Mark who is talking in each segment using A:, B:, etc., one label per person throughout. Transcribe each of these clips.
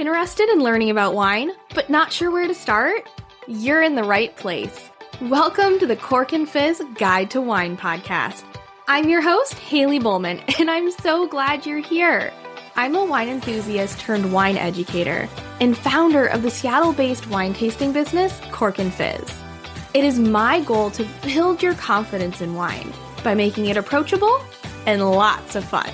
A: Interested in learning about wine, but not sure where to start? You're in the right place. Welcome to the Cork and Fizz Guide to Wine podcast. I'm your host, Haley Bowman, and I'm so glad you're here. I'm a wine enthusiast turned wine educator and founder of the Seattle based wine tasting business, Cork and Fizz. It is my goal to build your confidence in wine by making it approachable and lots of fun.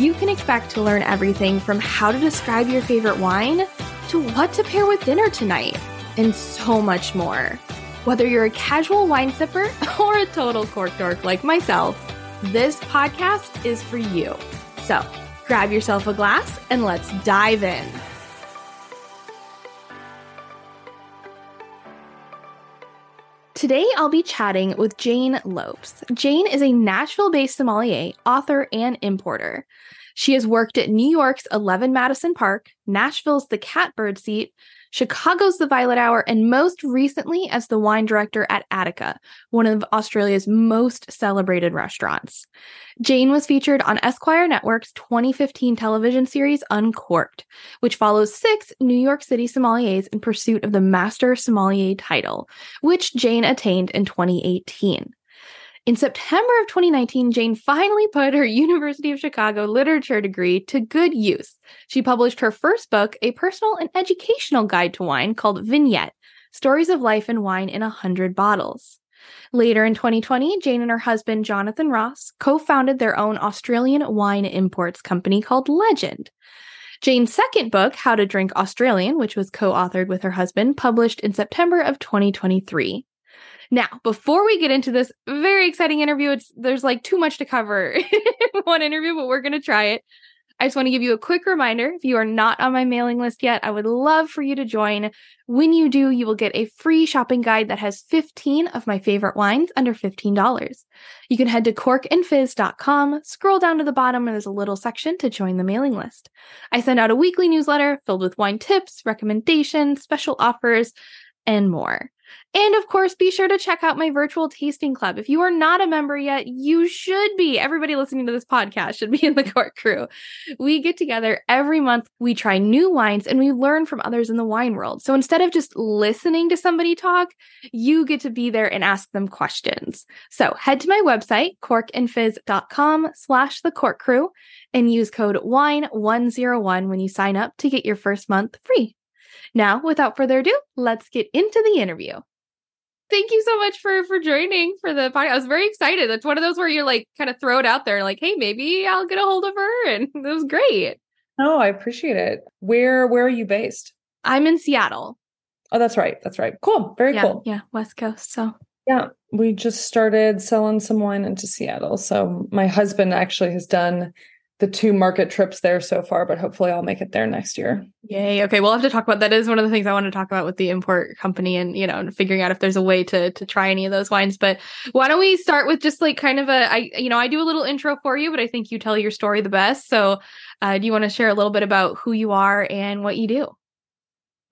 A: You can expect to learn everything from how to describe your favorite wine to what to pair with dinner tonight, and so much more. Whether you're a casual wine sipper or a total cork dork like myself, this podcast is for you. So grab yourself a glass and let's dive in. Today, I'll be chatting with Jane Lopes. Jane is a Nashville based sommelier, author, and importer. She has worked at New York's 11 Madison Park, Nashville's The Catbird Seat, Chicago's The Violet Hour, and most recently as the wine director at Attica, one of Australia's most celebrated restaurants. Jane was featured on Esquire Network's 2015 television series Uncorked, which follows six New York City sommeliers in pursuit of the Master Sommelier title, which Jane attained in 2018. In September of 2019, Jane finally put her University of Chicago literature degree to good use. She published her first book, a personal and educational guide to wine called Vignette Stories of Life and Wine in a Hundred Bottles. Later in 2020, Jane and her husband, Jonathan Ross, co founded their own Australian wine imports company called Legend. Jane's second book, How to Drink Australian, which was co authored with her husband, published in September of 2023. Now, before we get into this very exciting interview, it's there's like too much to cover in one interview, but we're going to try it. I just want to give you a quick reminder if you are not on my mailing list yet, I would love for you to join. When you do, you will get a free shopping guide that has 15 of my favorite wines under $15. You can head to corkandfizz.com, scroll down to the bottom, and there's a little section to join the mailing list. I send out a weekly newsletter filled with wine tips, recommendations, special offers, and more. And of course, be sure to check out my virtual tasting club. If you are not a member yet, you should be. Everybody listening to this podcast should be in the Cork crew. We get together every month, we try new wines, and we learn from others in the wine world. So instead of just listening to somebody talk, you get to be there and ask them questions. So head to my website, corkandfizz.com slash the Cork crew, and use code WINE101 when you sign up to get your first month free. Now, without further ado, let's get into the interview. Thank you so much for for joining for the podcast. I was very excited. That's one of those where you're like kind of throw it out there, like, hey, maybe I'll get a hold of her, and it was great.
B: Oh, I appreciate it. Where where are you based?
A: I'm in Seattle.
B: Oh, that's right. That's right. Cool. Very
A: yeah,
B: cool.
A: Yeah, West Coast. So
B: yeah, we just started selling some wine into Seattle. So my husband actually has done the two market trips there so far, but hopefully I'll make it there next year.
A: Yay. Okay. We'll have to talk about that is one of the things I want to talk about with the import company and, you know, figuring out if there's a way to to try any of those wines. But why don't we start with just like kind of a I you know, I do a little intro for you, but I think you tell your story the best. So uh, do you want to share a little bit about who you are and what you do?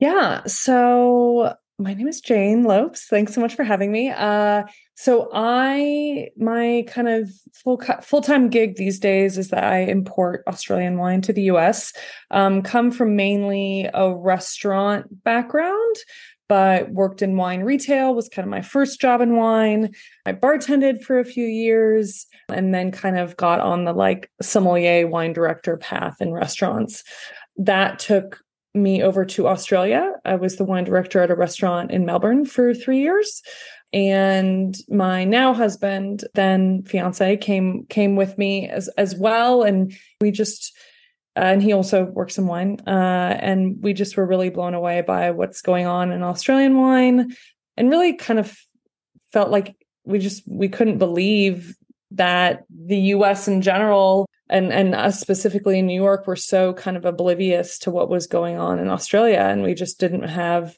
B: Yeah. So my name is Jane Lopes. Thanks so much for having me. Uh, so I, my kind of full full time gig these days is that I import Australian wine to the U.S. Um, come from mainly a restaurant background, but worked in wine retail. Was kind of my first job in wine. I bartended for a few years, and then kind of got on the like sommelier wine director path in restaurants. That took me over to Australia. I was the wine director at a restaurant in Melbourne for three years. And my now husband, then fiance, came came with me as as well. And we just uh, and he also works in wine. Uh, and we just were really blown away by what's going on in Australian wine and really kind of felt like we just we couldn't believe that the US in general and and us specifically in New York were so kind of oblivious to what was going on in Australia. And we just didn't have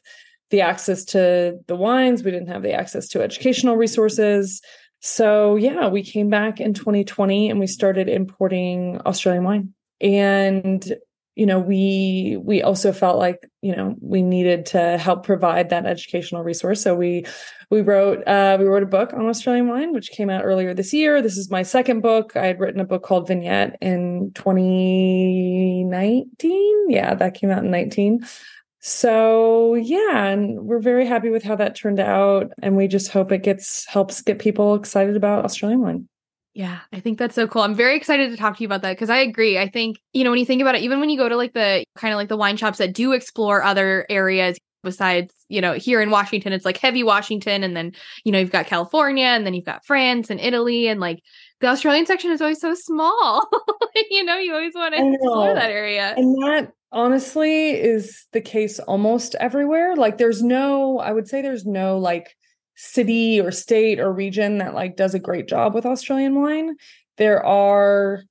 B: the access to the wines. We didn't have the access to educational resources. So yeah we came back in 2020 and we started importing Australian wine. And you know we we also felt like you know we needed to help provide that educational resource. So we we wrote uh, we wrote a book on australian wine which came out earlier this year. This is my second book. I had written a book called vignette in 2019 yeah that came out in 19 so yeah and we're very happy with how that turned out and we just hope it gets helps get people excited about australian wine
A: yeah, I think that's so cool. I'm very excited to talk to you about that because I agree. I think, you know, when you think about it, even when you go to like the kind of like the wine shops that do explore other areas besides, you know, here in Washington, it's like heavy Washington. And then, you know, you've got California and then you've got France and Italy. And like the Australian section is always so small. you know, you always want to explore that area.
B: And that honestly is the case almost everywhere. Like there's no, I would say there's no like, city or state or region that like does a great job with Australian wine. There are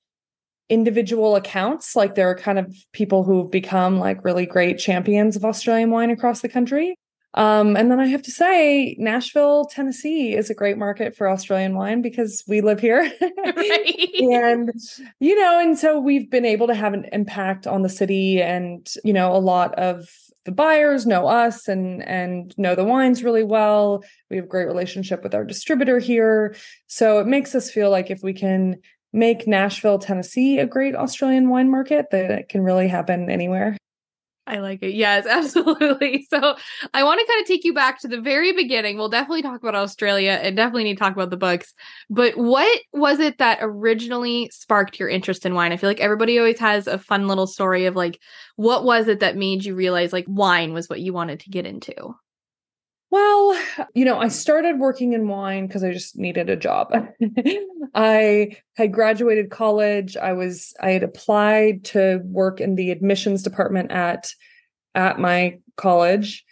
B: individual accounts, like there are kind of people who've become like really great champions of Australian wine across the country. Um, and then I have to say, Nashville, Tennessee is a great market for Australian wine because we live here. and, you know, and so we've been able to have an impact on the city and, you know, a lot of the buyers know us and and know the wines really well. We have great relationship with our distributor here. So it makes us feel like if we can make Nashville, Tennessee a great Australian wine market, that it can really happen anywhere.
A: I like it. Yes, absolutely. So I want to kind of take you back to the very beginning. We'll definitely talk about Australia and definitely need to talk about the books. But what was it that originally sparked your interest in wine? I feel like everybody always has a fun little story of like, what was it that made you realize like wine was what you wanted to get into?
B: Well, you know, I started working in wine because I just needed a job. I had graduated college. I was I had applied to work in the admissions department at at my college,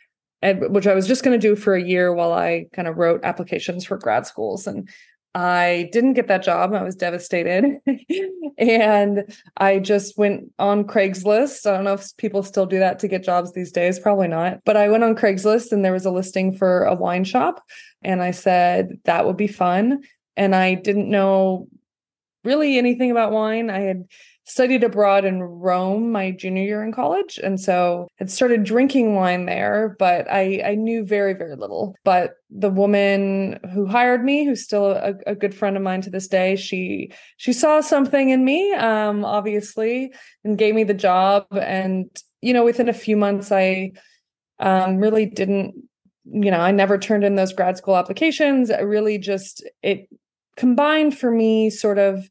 B: which I was just going to do for a year while I kind of wrote applications for grad schools. And I didn't get that job. I was devastated. and I just went on Craigslist. I don't know if people still do that to get jobs these days, probably not. But I went on Craigslist and there was a listing for a wine shop. And I said, that would be fun. And I didn't know really anything about wine. I had studied abroad in Rome my junior year in college. And so had started drinking wine there, but I, I knew very, very little. But the woman who hired me, who's still a, a good friend of mine to this day, she she saw something in me, um, obviously, and gave me the job. And, you know, within a few months I um really didn't, you know, I never turned in those grad school applications. I really just it combined for me sort of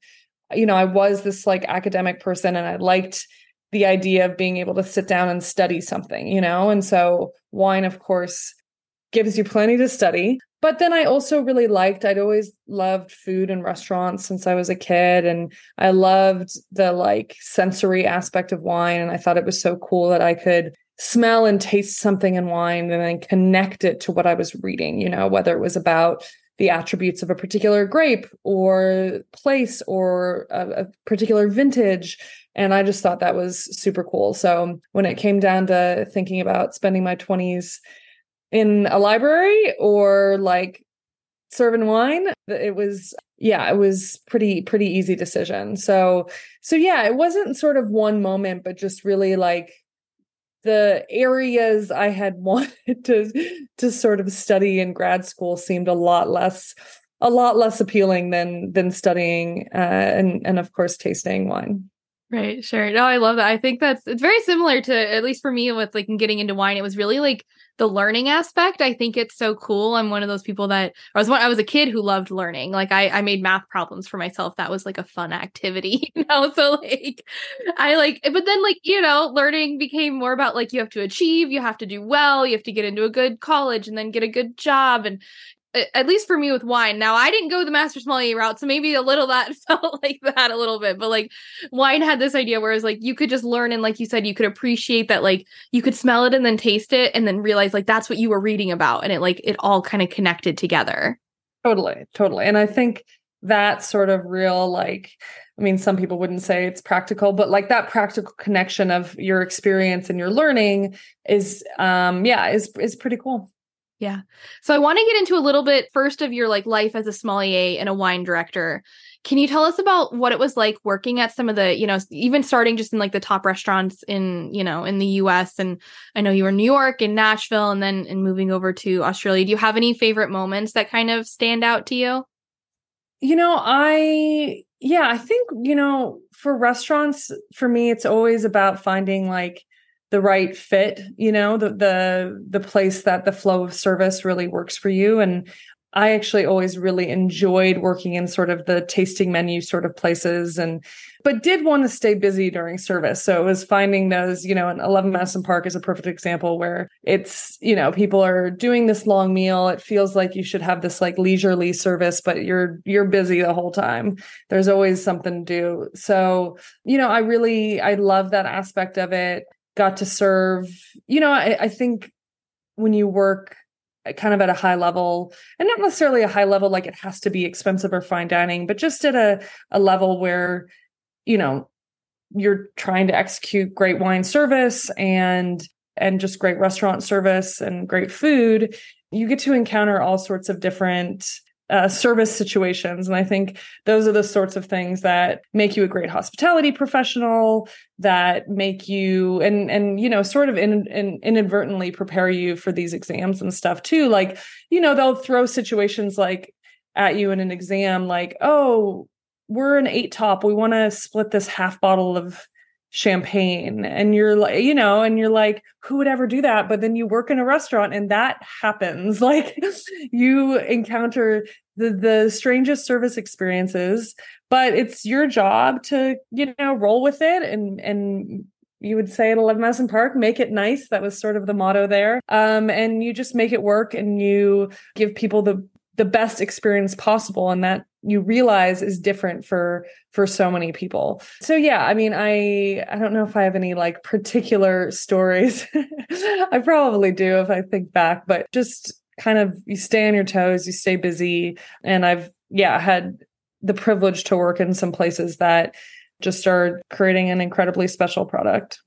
B: you know, I was this like academic person and I liked the idea of being able to sit down and study something, you know? And so wine, of course, gives you plenty to study. But then I also really liked, I'd always loved food and restaurants since I was a kid. And I loved the like sensory aspect of wine. And I thought it was so cool that I could smell and taste something in wine and then connect it to what I was reading, you know, whether it was about the attributes of a particular grape or place or a, a, particular vintage. And I just thought that was super cool. So when it came down to thinking about spending my 20s in a library or like serving wine, it was yeah, it was pretty pretty easy decision. So so yeah, it wasn't sort of one moment, but just really like the areas I had wanted to to sort of study in grad school seemed a lot less a lot less appealing than than studying uh, and and of course tasting wine.
A: Right, sure. No, I love that. I think that's it's very similar to at least for me with like getting into wine. It was really like the learning aspect. I think it's so cool. I'm one of those people that I was one I was a kid who loved learning. Like I I made math problems for myself. That was like a fun activity, you know. So like I like but then like, you know, learning became more about like you have to achieve, you have to do well, you have to get into a good college and then get a good job and at least for me with wine. Now I didn't go the master sommelier route, so maybe a little that felt like that a little bit. But like wine had this idea where it's like you could just learn and like you said, you could appreciate that like you could smell it and then taste it and then realize like that's what you were reading about. And it like it all kind of connected together.
B: Totally, totally. And I think that sort of real like I mean, some people wouldn't say it's practical, but like that practical connection of your experience and your learning is um yeah, is is pretty cool.
A: Yeah. So I want to get into a little bit first of your like life as a sommelier and a wine director. Can you tell us about what it was like working at some of the, you know, even starting just in like the top restaurants in, you know, in the US and I know you were in New York and Nashville and then and moving over to Australia. Do you have any favorite moments that kind of stand out to you?
B: You know, I yeah, I think, you know, for restaurants for me it's always about finding like the right fit you know the the the place that the flow of service really works for you and I actually always really enjoyed working in sort of the tasting menu sort of places and but did want to stay busy during service. So it was finding those, you know, and 11 Madison Park is a perfect example where it's, you know, people are doing this long meal. It feels like you should have this like leisurely service, but you're you're busy the whole time. There's always something to do. So, you know, I really I love that aspect of it got to serve you know I, I, think when you work uh, kind of at a high level and not necessarily a high level like it has to be expensive or fine dining but just at a, a level where you know you're trying to execute great wine service and and just great restaurant service and great food you get to encounter all sorts of different uh, service situations. And I think those are the sorts of things that make you a great hospitality professional, that make you and and you know sort of in, in, inadvertently prepare you for these exams and stuff too. Like you know they'll throw situations like at you in an exam, like oh we're an eight top, we want to split this half bottle of champagne and you're like you know and you're like who would ever do that but then you work in a restaurant and that happens like you encounter the the strangest service experiences but it's your job to you know roll with it and and you would say at 11 Madison Park, make it nice. That was sort of the motto there. Um, and you just make it work and you give people the the best experience possible and that you realize is different for for so many people. So yeah i mean i i don't know if i have any like particular stories. I probably do if i think back but just kind of you stay on your toes you stay busy. And i've yeah had the privilege to work in some places that just are creating an incredibly special product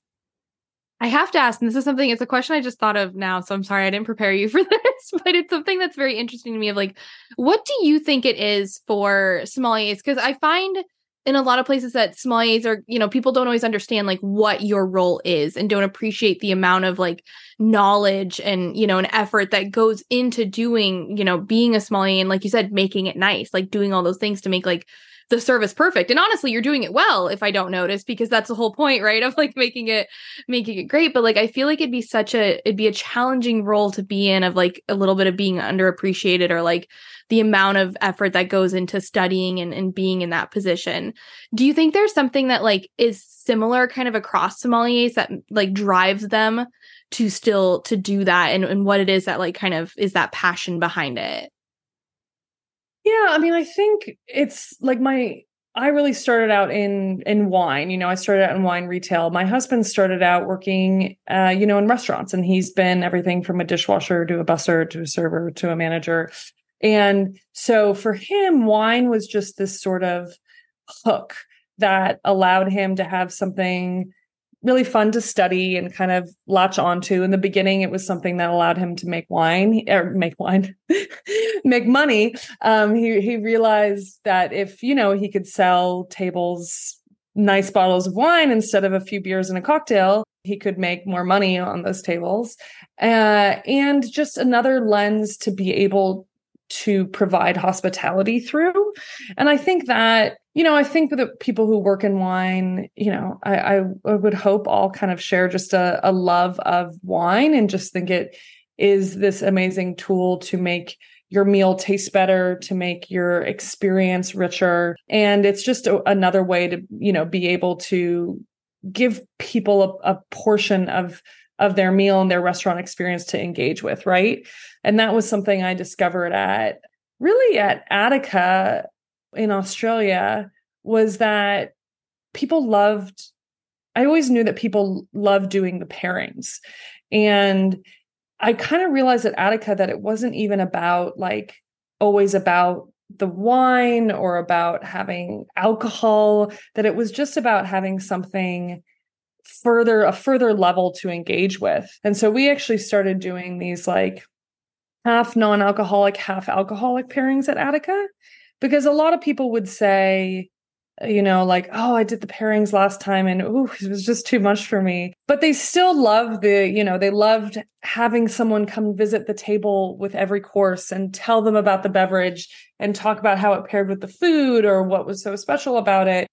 A: I have to ask, and this is something, it's a question I just thought of now. So I'm sorry I didn't prepare you for this, but it's something that's very interesting to me of like, what do you think it is for sommeliers? Because I find in a lot of places that sommeliers are, you know, people don't always understand like what your role is and don't appreciate the amount of like knowledge and, you know, an effort that goes into doing, you know, being a sommelier and like you said, making it nice, like doing all those things to make like the service perfect. And honestly, you're doing it well if I don't notice because that's the whole point, right? Of like making it making it great. But like I feel like it'd be such a it'd be a challenging role to be in of like a little bit of being underappreciated or like the amount of effort that goes into studying and, and being in that position. Do you think there's something that like is similar kind of across sommeliers that like drives them to still to do that and, and what it is that like kind of is that passion behind it?
B: Yeah, I mean, I think it's like my I really started out in in wine. You know, I started out in wine retail. My husband started out working, uh, you know, in restaurants, and he's been everything from a dishwasher to a busser to a server to a manager. And so for him, wine was just this sort of hook that allowed him to have something really fun to study and kind of latch onto. In the beginning, it was something that allowed him to make wine or make wine, make money. Um, he he realized that if you know he could sell tables nice bottles of wine instead of a few beers and a cocktail, he could make more money on those tables. Uh, and just another lens to be able to provide hospitality through. And I think that, you know, I think that people who work in wine, you know, I, I, I would hope all kind of share just a, a love of wine and just think it is this amazing tool to make your meal taste better to make your experience richer and it's just a, another way to you know be able to give people a, a portion of of their meal and their restaurant experience to engage with, right? And that was something I discovered at really at Attica in Australia was that people loved I always knew that people loved doing the pairings. And I kind of realized at Attica that it wasn't even about like always about the wine or about having alcohol, that it was just about having something further a further level to engage with and so we actually started doing these like half non-alcoholic, half alcoholic pairings at Attica because a lot of people would say you know, like, oh, I did the pairings last time and ooh, it was just too much for me. But they still love the, you know, they loved having someone come visit the table with every course and tell them about the beverage and talk about how it paired with the food or what was so special about it.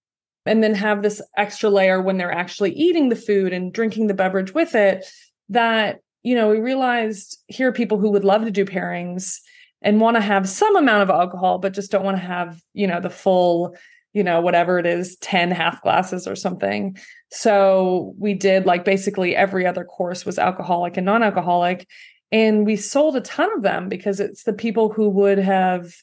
B: And then have this extra layer when they're actually eating the food and drinking the beverage with it that, you know, we realized here are people who would love to do pairings and want to have some amount of alcohol, but just don't want to have, you know, the full you know, whatever it is, 10 half glasses or something. So we did like basically every other course was alcoholic and non alcoholic. And we sold a ton of them because it's the people who would have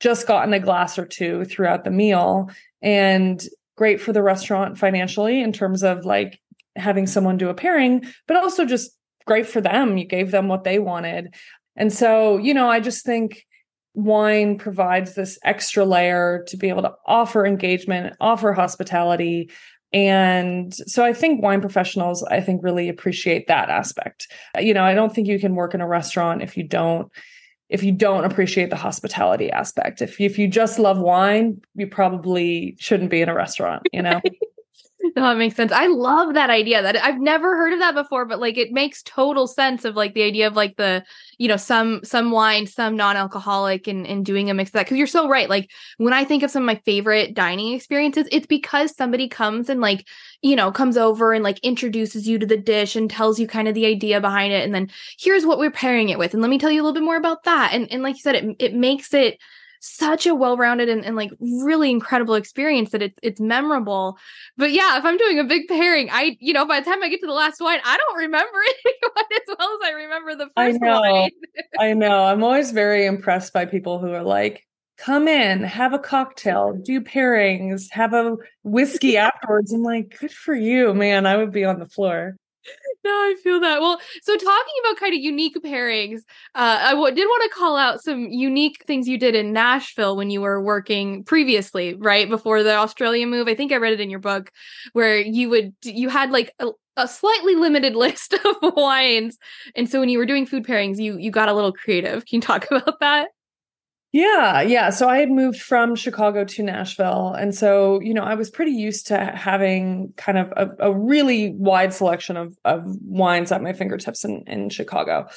B: just gotten a glass or two throughout the meal and great for the restaurant financially in terms of like having someone do a pairing, but also just great for them. You gave them what they wanted. And so, you know, I just think wine provides this extra layer to be able to offer engagement, offer hospitality. And so I think wine professionals, I think, really appreciate that aspect. You know, I don't think you can work in a restaurant if you don't if you don't appreciate the hospitality aspect. If if you just love wine, you probably shouldn't be in a restaurant, you know.
A: no, that makes sense. I love that idea. That I've never heard of that before, but like it makes total sense of like the idea of like the, you know, some some wine, some non-alcoholic and and doing a mix of that. Cause you're so right. Like when I think of some of my favorite dining experiences, it's because somebody comes and like, you know, comes over and like introduces you to the dish and tells you kind of the idea behind it. And then here's what we're pairing it with. And let me tell you a little bit more about that. And and like you said, it it makes it such a well-rounded and, and like really incredible experience that it's it's memorable. But yeah, if I'm doing a big pairing, I you know by the time I get to the last wine, I don't remember it as well as I remember the first I
B: know.
A: wine.
B: I know. I'm always very impressed by people who are like, come in, have a cocktail, do pairings, have a whiskey afterwards. I'm like, good for you, man. I would be on the floor
A: no, I feel that. Well, so talking about kind of unique pairings, uh, I w- did want to call out some unique things you did in Nashville when you were working previously, right before the Australia move. I think I read it in your book where you would you had like a, a slightly limited list of wines, and so when you were doing food pairings, you you got a little creative. Can you talk about that?
B: Yeah, yeah. So I had moved from Chicago to Nashville. And so, you know, I was pretty used to having kind of a, a really wide selection of, of wines at my fingertips in, in Chicago.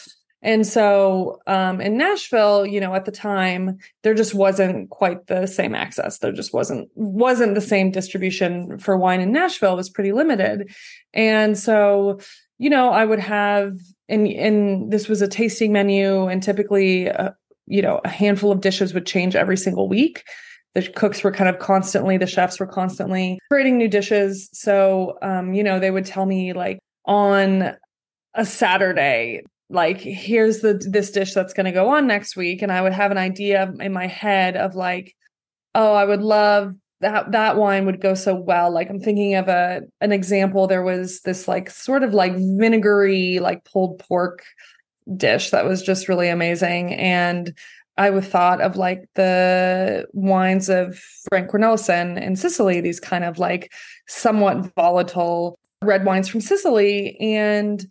B: And so um, in Nashville, you know, at the time, there just wasn't quite the same access. There just wasn't wasn't the same distribution for wine in Nashville. It was pretty limited. And so, you know, I would have and and this was a tasting menu and typically uh, you know, a handful of dishes would change every single week. The cooks were kind of constantly, the chefs were constantly creating new dishes. So, um, you know, they would tell me like on a Saturday, like here's the this dish that's going to go on next week and i would have an idea in my head of like oh i would love that that wine would go so well like i'm thinking of a an example there was this like sort of like vinegary like pulled pork dish that was just really amazing. And I would thought of like the wines of Frank Cornelissen in Sicily, these kind of like somewhat volatile red wines from Sicily. And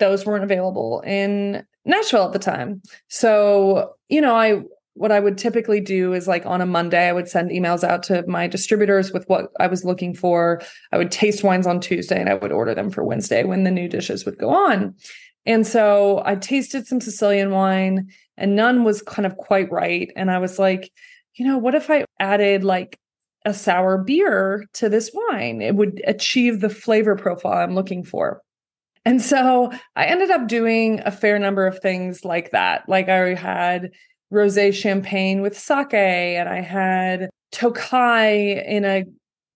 B: those weren't available in Nashville at the time. So, you know, I what I would typically do is like on a Monday, I would send emails out to my distributors with what I was looking for. I would taste wines on Tuesday and I would order them for Wednesday when the new dishes would go on. And so I tasted some Sicilian wine and none was kind of quite right. And I was like, you know, what if I added like a sour beer to this wine? It would achieve the flavor profile I'm looking for. And so I ended up doing a fair number of things like that. Like I had rosé champagne with sake, and I had Tokai in a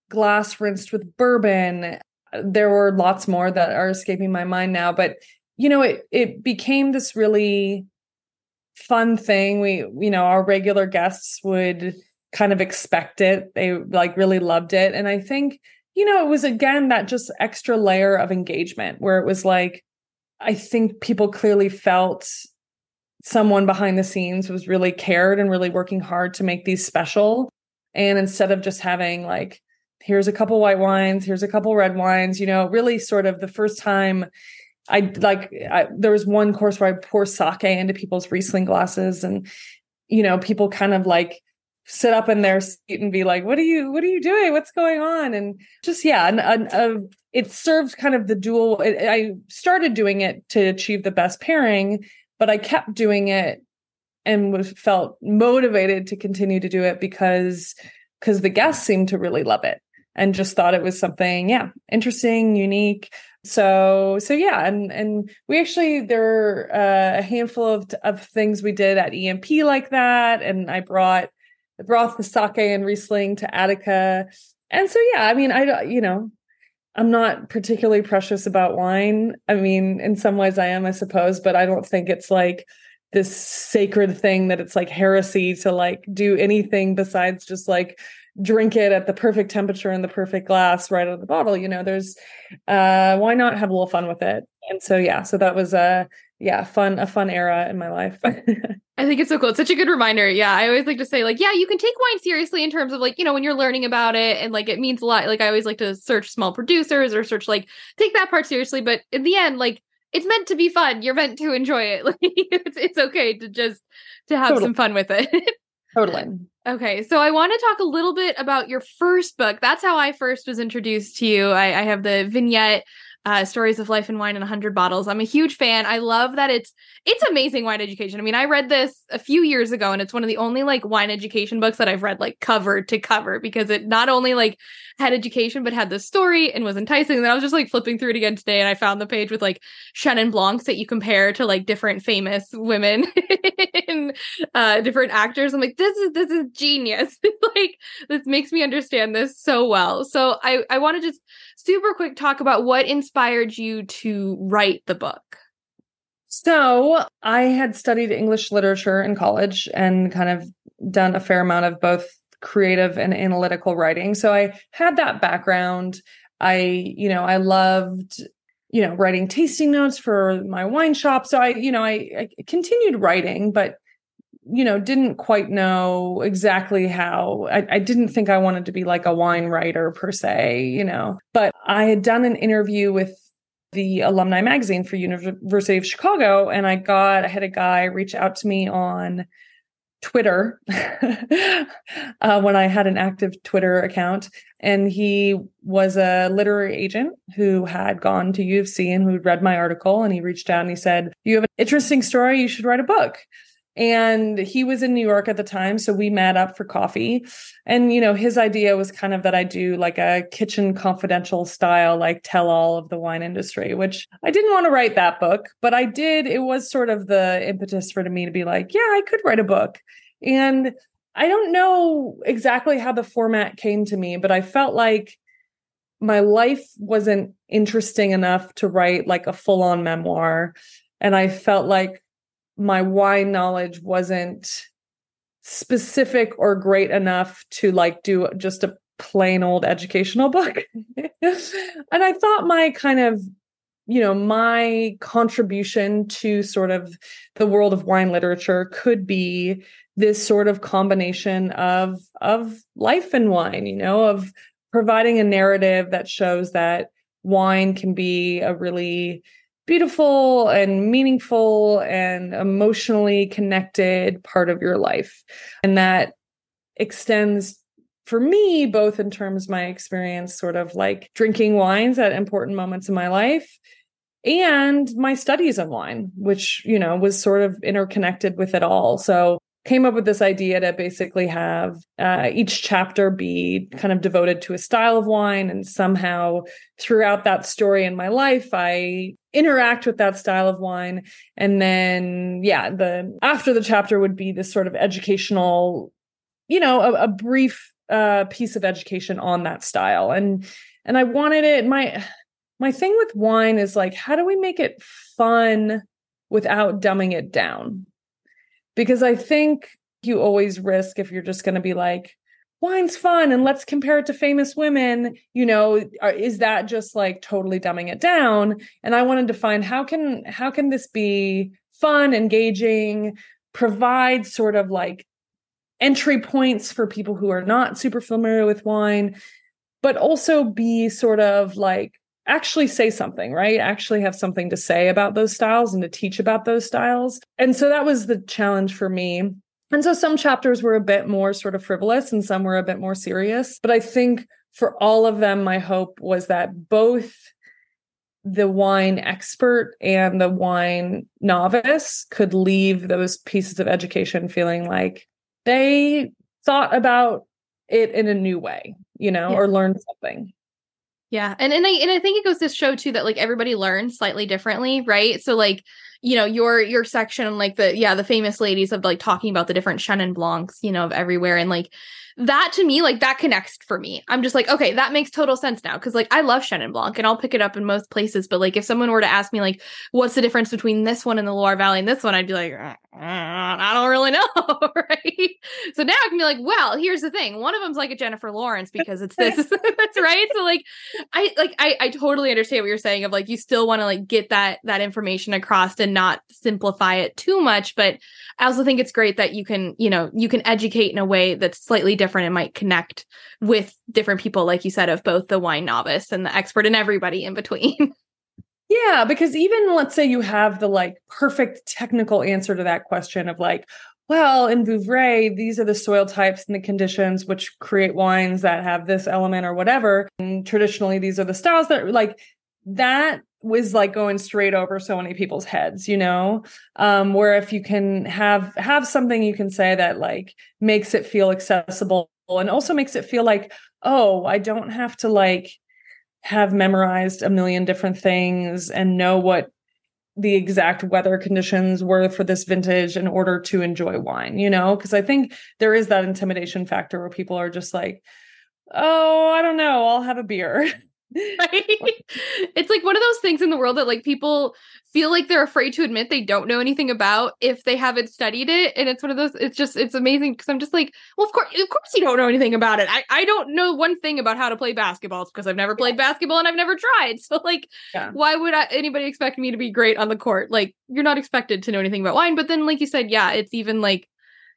B: glass rinsed with bourbon. There were lots more that are escaping my mind now, but you know, it it became this really fun thing. We, you know, our regular guests would kind of expect it. They like really loved it. And I think, you know, it was again that just extra layer of engagement where it was like, I think people clearly felt someone behind the scenes was really cared and really working hard to make these special. And instead of just having like, here's a couple white wines, here's a couple red wines, you know, really sort of the first time I like I, there was one course where I pour sake into people's Riesling glasses, and you know, people kind of like sit up in their seat and be like, "What are you? What are you doing? What's going on?" And just yeah, and, and uh, it served kind of the dual. It, I started doing it to achieve the best pairing, but I kept doing it and was felt motivated to continue to do it because because the guests seemed to really love it and just thought it was something yeah interesting unique so so yeah and and we actually there were uh, a handful of of things we did at EMP like that and i brought I brought the sake and riesling to attica. And so yeah i mean i you know i'm not particularly precious about wine. I mean in some ways i am i suppose but i don't think it's like this sacred thing that it's like heresy to like do anything besides just like drink it at the perfect temperature in the perfect glass right out of the bottle you know there's uh why not have a little fun with it and so yeah so that was a yeah fun a fun era in my life
A: I think it's so cool. It's such a good reminder. Yeah, I always like to say, like, yeah, you can take wine seriously in terms of like, you know, when you're learning about it and like it means a lot. Like, I always like to search small producers or search like take that part seriously. But in the end, like, it's meant to be fun. You're meant to enjoy it. Like, it's it's okay to just to have totally. some fun with it.
B: totally.
A: Okay, so I want to talk a little bit about your first book. That's how I first was introduced to you. I, I have the vignette uh, stories of life and wine in 100 bottles i'm a huge fan i love that it's it's amazing wine education i mean i read this a few years ago and it's one of the only like wine education books that i've read like cover to cover because it not only like had education but had this story and was enticing. And then i was just like flipping through it again today and i found the page with like chenin blancs that you compare to like different famous women and uh different actors. I'm like this is this is genius. Like this makes me understand this so well. So i i want to just super quick talk about what inspired you to write the book.
B: So, I had studied English literature in college and kind of done a fair amount of both creative and analytical writing. So, I had that background. I, you know, I loved you know writing tasting notes for my wine shop so i you know I, I, continued writing but you know, didn't quite know exactly how. I, I, didn't think I wanted to be like a wine writer per se, you know, but I had done an interview with the alumni magazine for University of Chicago, and I got I had a guy reach out to me on Twitter uh, when I had an active Twitter account, and he was a literary agent who had gone to U of C and who read my article, and he reached out and he said, "You have an interesting story. You should write a book." And he was in New York at the time so we met up for coffee. And you know his idea was kind of that I do like a kitchen confidential style like tell all of the wine industry which I didn't want to write that book but I did. It was sort of the impetus for me to be like yeah I could write a book. And I don't know exactly how the format came to me but I felt like my life wasn't interesting enough to write like a full on memoir. And I felt like my wine knowledge wasn't specific or great enough to like do just a plain old educational book. and I thought my kind of you know my contribution to sort of the world of wine literature could be this sort of combination of of life and wine you know of providing a narrative that shows that wine can be a really beautiful and meaningful and emotionally connected part of your life. And that extends for me, both in terms of my experience sort of like drinking wines at important moments in my life and my studies of wine, which, you know, was sort of interconnected with it all. So came up with this idea to basically have uh, each chapter be kind of devoted to a style of wine and somehow throughout that story in my life i interact with that style of wine. And then yeah the after the chapter would be this sort of educational you know a, a brief uh, piece of education on that style. And and i wanted it my my thing with wine is like how do we make it fun without dumbing it down? Because I think you always risk if you're just going to be like, wine's fun and let's compare it to famous women you know uh, is that just like totally dumbing it down and i wanted to find how can how can this be fun engaging provide sort of like entry points for people who are not super familiar with wine but also be sort of like actually say something, right? Actually have something to say about those styles and to teach about those styles. And so that was the challenge for me. And so some chapters were a bit more sort of frivolous and some were a bit more serious. But I think for all of them, my hope was that both the wine expert and the wine novice could leave those pieces of education feeling like they thought about it in a new way, you know, yeah. or learned something.
A: Yeah. And and I and I think it goes to show too that like everybody learns slightly differently, right? So like you know your your section like the yeah the famous ladies of like talking about the different chenin blancs you know of everywhere. And like that to me like that connects for me. I'm just like okay that makes total sense now. Because like i love chenin blanc and i'll pick it up in most places. But like if someone were to ask me like what's the difference between this one in the loire valley and this one i'd be like Mm, i don't really know right? So now i can be like well here's the thing. One of them's like a jennifer lawrence because it's this that's right? So like i like i i totally understand what you're saying of like you still want to like get that that information across and not simplify it too much but i also think it's great that you can you know you can educate in a way that's slightly different and might connect with different people like you said of both the wine novice and the expert and everybody in between
B: yeah because even let's say you have the like perfect technical answer to that question of like well, in Vouvray, these are the soil types and the conditions which create wines that have this element or whatever. And traditionally, these are the styles that like that was like going straight over so many people's heads you know um where if you can have have something you can say that like makes it feel accessible and also makes it feel like oh i don't have to like have memorized a million different things and know what the exact weather conditions were for this vintage in order to enjoy wine you know? Because i think there is that intimidation factor where people are just like oh i don't know i'll have a beer
A: right? It's like one of those things in the world that like people feel like they're afraid to admit they don't know anything about if they haven't studied it. And it's one of those, it's just, it's amazing because I'm just like, well, of course, of course you don't know anything about it. I, I don't know one thing about how to play basketball because I've never played yeah. basketball and I've never tried. So like, yeah. why would I, anybody expect me to be great on the court? Like you're not expected to know anything about wine. But then, like you said, yeah, it's even like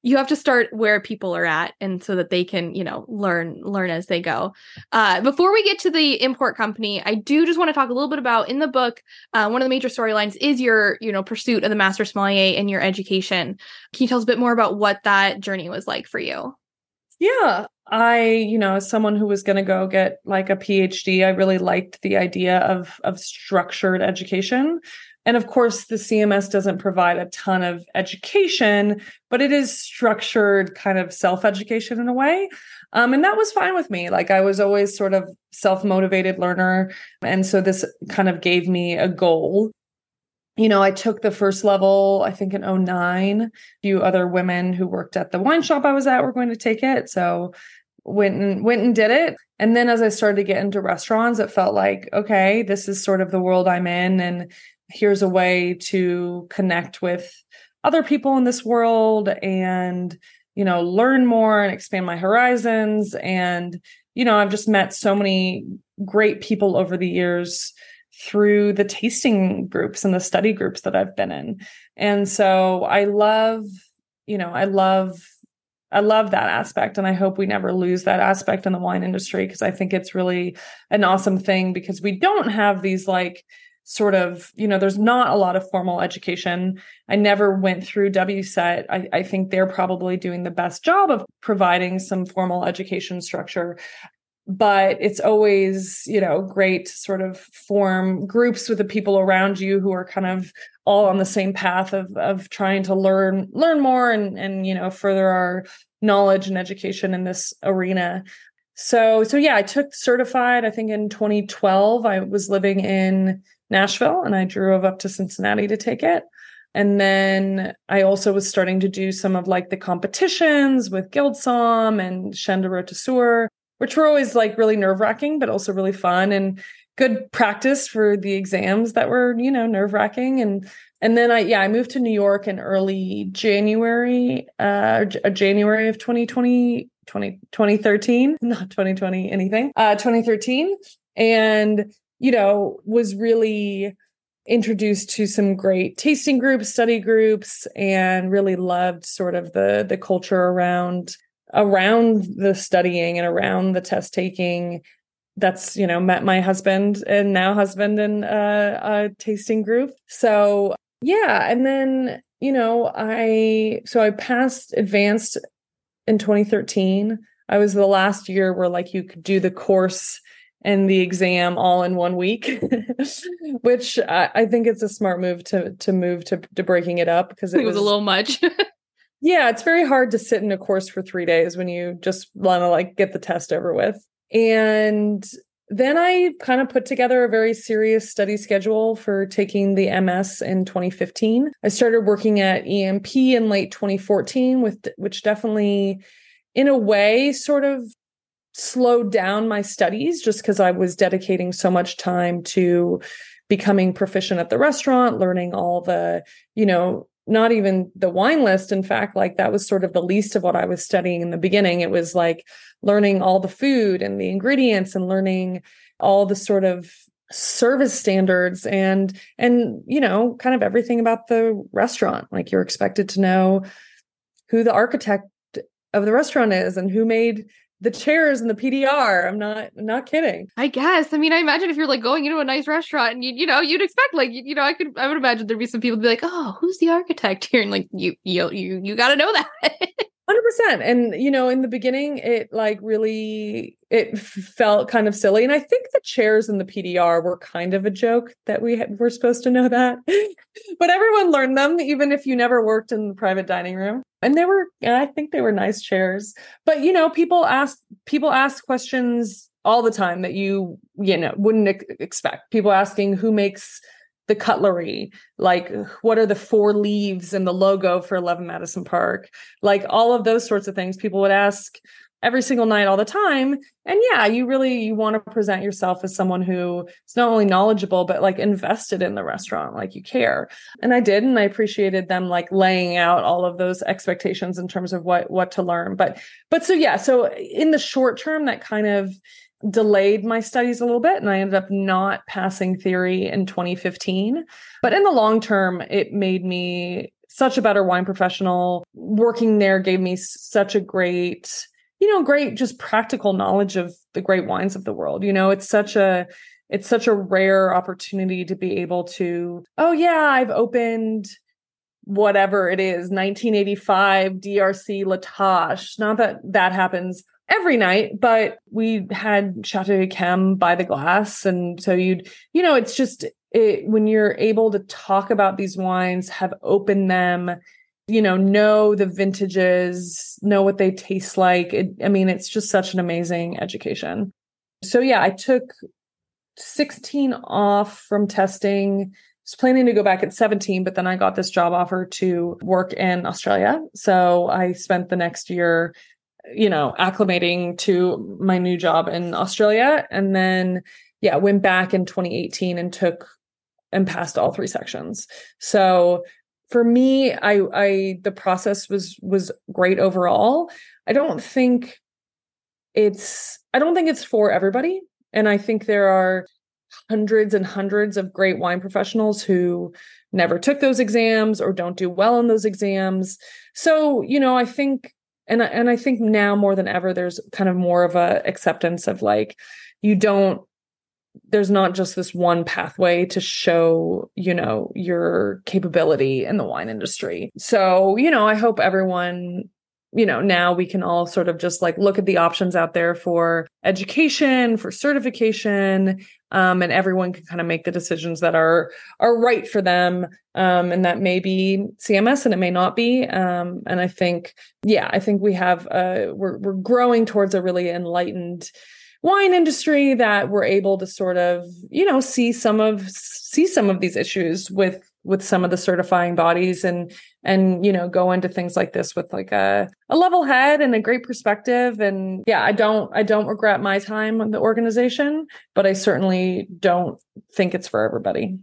A: you have to start where people are at and so that they can you know learn learn as they go. Uh, before we get to the import company i do just want to talk a little bit about in the book uh, one of the major storylines is your you know pursuit of the master sommelier and your education. Can you tell us a bit more about what that journey was like for you?
B: Yeah i you know as someone who was going to go get like a phd i really liked the idea of of structured education and of course, the CMS doesn't provide a ton of education, but it is structured kind of self education in a way. Um, and that was fine with me. Like I was always sort of self motivated learner. And so this kind of gave me a goal. You know, I took the first level, I think in 09. A few other women who worked at the wine shop I was at were going to take it. So went and went and did it. And then as I started to get into restaurants, it felt like, okay, this is sort of the world I'm in. And here's a way to connect with other people in this world and you know learn more and expand my horizons. And you know i've just met so many great people over the years through the tasting groups and the study groups that i've been in. And so i love you know i love I love that aspect and I hope we never lose that aspect in the wine industry because I think it's really an awesome thing because we don't have these like sort of, you know, there's not a lot of formal education. I never went through WSET. I, I think they're probably doing the best job of providing some formal education structure but it's always you know great to sort of form groups with the people around you who are kind of all on the same path of of trying to learn learn more and and you know further our knowledge and education in this arena so so yeah i took certified i think in 2012 i was living in Nashville and I drove up to Cincinnati to take it. And then I also was starting to do some of like the competitions with Guild Somm and Chaîne de Rotisseur, which were always like really nerve wracking, but also really fun and good practice for the exams that were, you know, nerve wracking. And and then I yeah, I moved to New York in early January, uh January of 2020, 20, 2013, not 2020 anything, uh 2013. And you know, was really introduced to some great tasting groups, study groups, and really loved sort of the the culture around around the studying and around the test taking that's you know met my husband and now husband in a, a tasting group so yeah and then you know i so i passed advanced in 2013 i was the last year where like you could do the course and the exam all in one week which I, I, think it's a smart move to to move to, to breaking it up because
A: it, it was, was, a little much.
B: Yeah it's very hard to sit in a course for three days when you just want to like get the test over with. And then I kind of put together a very serious study schedule for taking the MS in 2015. I started working at EMP in late 2014 with which definitely in a way sort of slowed down my studies just because I was dedicating so much time to becoming proficient at the restaurant, learning all the, you know, not even the wine list. In fact, like that was sort of the least of what I was studying in the beginning. It was like learning all the food and the ingredients and learning all the sort of service standards and and you know kind of everything about the restaurant like you're expected to know who the architect of the restaurant is and who made the chairs and the PDR. I'm not I'm not kidding.
A: I guess. I mean, I imagine if you're like going into a nice restaurant and you you know you'd expect like you, you know I could I would imagine there'd be some people be like, oh, who's the architect here? And like you you you you got to know that.
B: 100% and you know in the beginning it like really it felt kind of silly. And i think the chairs in the pdr were kind of a joke that we had, were supposed to know that. But everyone learned them even if you never worked in the private dining room. And they were i think they were nice chairs. But you know people ask people ask questions all the time that you you know wouldn't expect. People asking who makes the cutlery like what are the four leaves and the logo for 11 madison park? Like all of those sorts of things people would ask every single night all the time. And yeah you really you want to present yourself as someone who is not only knowledgeable but like invested in the restaurant like you care. And i did and i appreciated them like laying out all of those expectations in terms of what what to learn. But but so yeah so in the short term that kind of delayed my studies a little bit and I ended up not passing theory in 2015. But in the long term, it made me such a better wine professional. Working there gave me such a great, you know, great just practical knowledge of the great wines of the world. You know, it's such a it's such a rare opportunity to be able to, oh yeah, I've opened whatever it is 1985 drc La Tâche not that that happens every night, but we had Chateau Cam by the glass. And so you'd, you know, it's just it, when you're able to talk about these wines, have opened them, you know, know the vintages, know what they taste like. It, I mean, it's just such an amazing education. So yeah, I took 16 off from testing. I was planning to go back at 17, but then I got this job offer to work in Australia. So I spent the next year you know, acclimating to my new job in Australia. And then, yeah, went back in 2018 and took and passed all three sections. So for me, I, I, the process was, was great overall. I don't think it's, I don't think it's for everybody. And I think there are hundreds and hundreds of great wine professionals who never took those exams or don't do well in those exams. So, you know, I think and and I think now more than ever there's kind of more of a acceptance of like you don't there's not just this one pathway to show you know your capability in the wine industry. So you know i hope everyone you know now we can all sort of just like look at the options out there for education for certification um, and everyone can kind of make the decisions that are are right for them um, and that may be cms and it may not be um, and i think yeah i think we have uh, we're, we're growing towards a really enlightened wine industry that we're able to sort of you know see some of see some of these issues with with some of the certifying bodies and and you know go into things like this with like a, a level head and a great perspective and yeah i don't i don't regret my time on the organization but i certainly don't think it's for everybody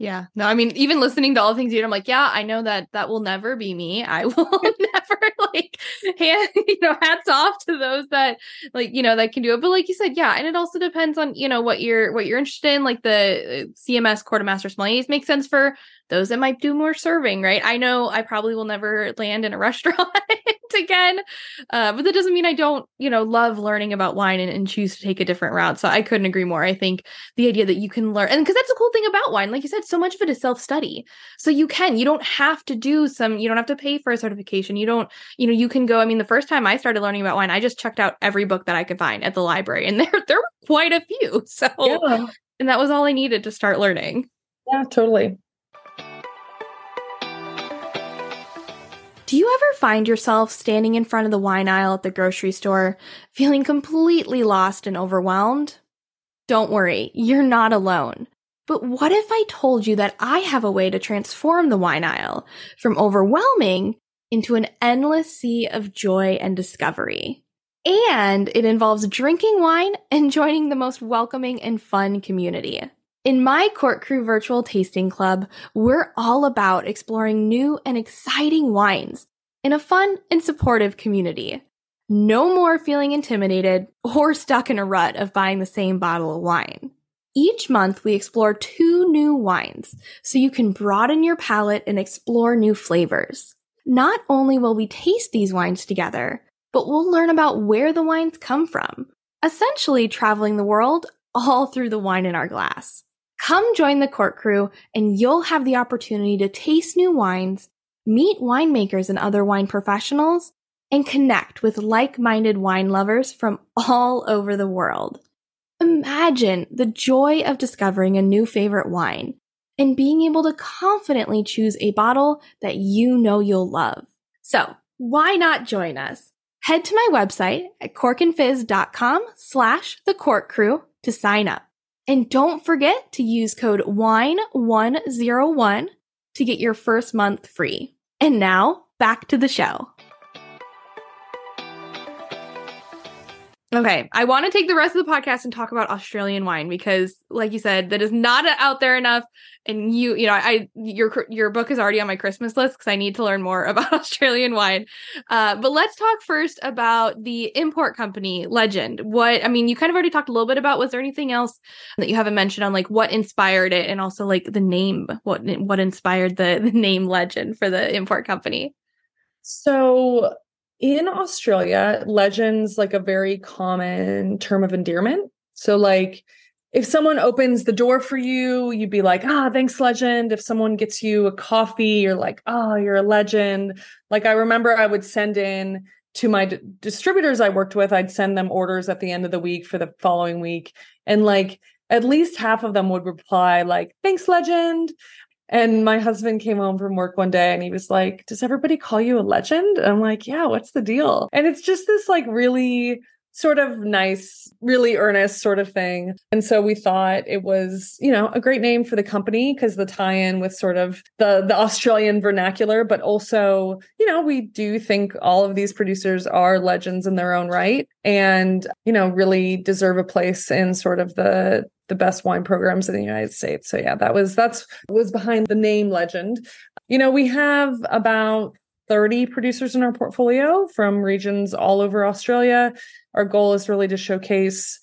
A: yeah. No, I mean, even listening to all the things you did, I'm like, yeah, I know that that will never be me. I will never like hand, you know, hats off to those that like, you know, that can do it. But like you said, yeah. And it also depends on, you know, what you're what you're interested in. Like the uh, CMS Court of Master Sommeliers makes sense for those that might do more serving, right? I know I probably will never land in a restaurant again, uh, but that doesn't mean I don't, you know, love learning about wine and, and, choose to take a different route. So I couldn't agree more. I think the idea that you can learn, and because that's the cool thing about wine, like you said, so much of it is self study. So you can, you don't have to do some, you don't have to pay for a certification. You don't, you know, you can go. I mean, the first time I started learning about wine, I just checked out every book that I could find at the library, and there there were quite a few. So, yeah. and that was all I needed to start learning.
B: Yeah, totally.
A: Do you ever find yourself standing in front of the wine aisle at the grocery store, feeling completely lost and overwhelmed? Don't worry, you're not alone. But what if I told you that I have a way to transform the wine aisle from overwhelming into an endless sea of joy and discovery? And it involves drinking wine and joining the most welcoming and fun community. In my Cork Crew Virtual Tasting Club, we're all about exploring new and exciting wines in a fun and supportive community. No more feeling intimidated or stuck in a rut of buying the same bottle of wine. Each month, we explore two new wines so you can broaden your palate and explore new flavors. Not only will we taste these wines together, but we'll learn about where the wines come from, essentially traveling the world all through the wine in our glass. Come join the cork crew and you'll have the opportunity to taste new wines, meet winemakers and other wine professionals, and connect with like-minded wine lovers from all over the world. Imagine the joy of discovering a new favorite wine and being able to confidently choose a bottle that you know you'll love. So why not join us? Head to my website at corkandfizz.com slash the cork crew to sign up. And don't forget to use code WINE101 to get your first month free. And now back to the show. Okay, I want to take the rest of the podcast and talk about Australian wine because, like you said, that is not out there enough. And you, you know, I your your book is already on my Christmas list because I need to learn more about Australian wine. Uh, but let's talk first about the import company Legend. What I mean, you kind of already talked a little bit about. Was there anything else that you haven't mentioned on like what inspired it, and also like the name? What what inspired the the name Legend for the import company?
B: So in Australia, legend's like a very common term of endearment. So, like, if someone opens the door for you, you'd be like, ah, thanks, legend. If someone gets you a coffee, you're like, oh, you're a legend. Like, I remember I would send in to my d- distributors I worked with, I'd send them orders at the end of the week for the following week. And like, at least half of them would reply, like, thanks, legend. And my husband came home from work one day and he was like, Does everybody call you a legend? And I'm like, Yeah, what's the deal? And it's just this like really sort of nice, really earnest sort of thing. And so we thought it was, you know, a great name for the company because the tie-in with sort of the the Australian vernacular, but also, you know, we do think all of these producers are legends in their own right and, you know, really deserve a place in sort of the the best wine programs in the United States. So yeah, that was that's was behind the name legend. You know, we have about 30 producers in our portfolio from regions all over Australia. Our goal is really to showcase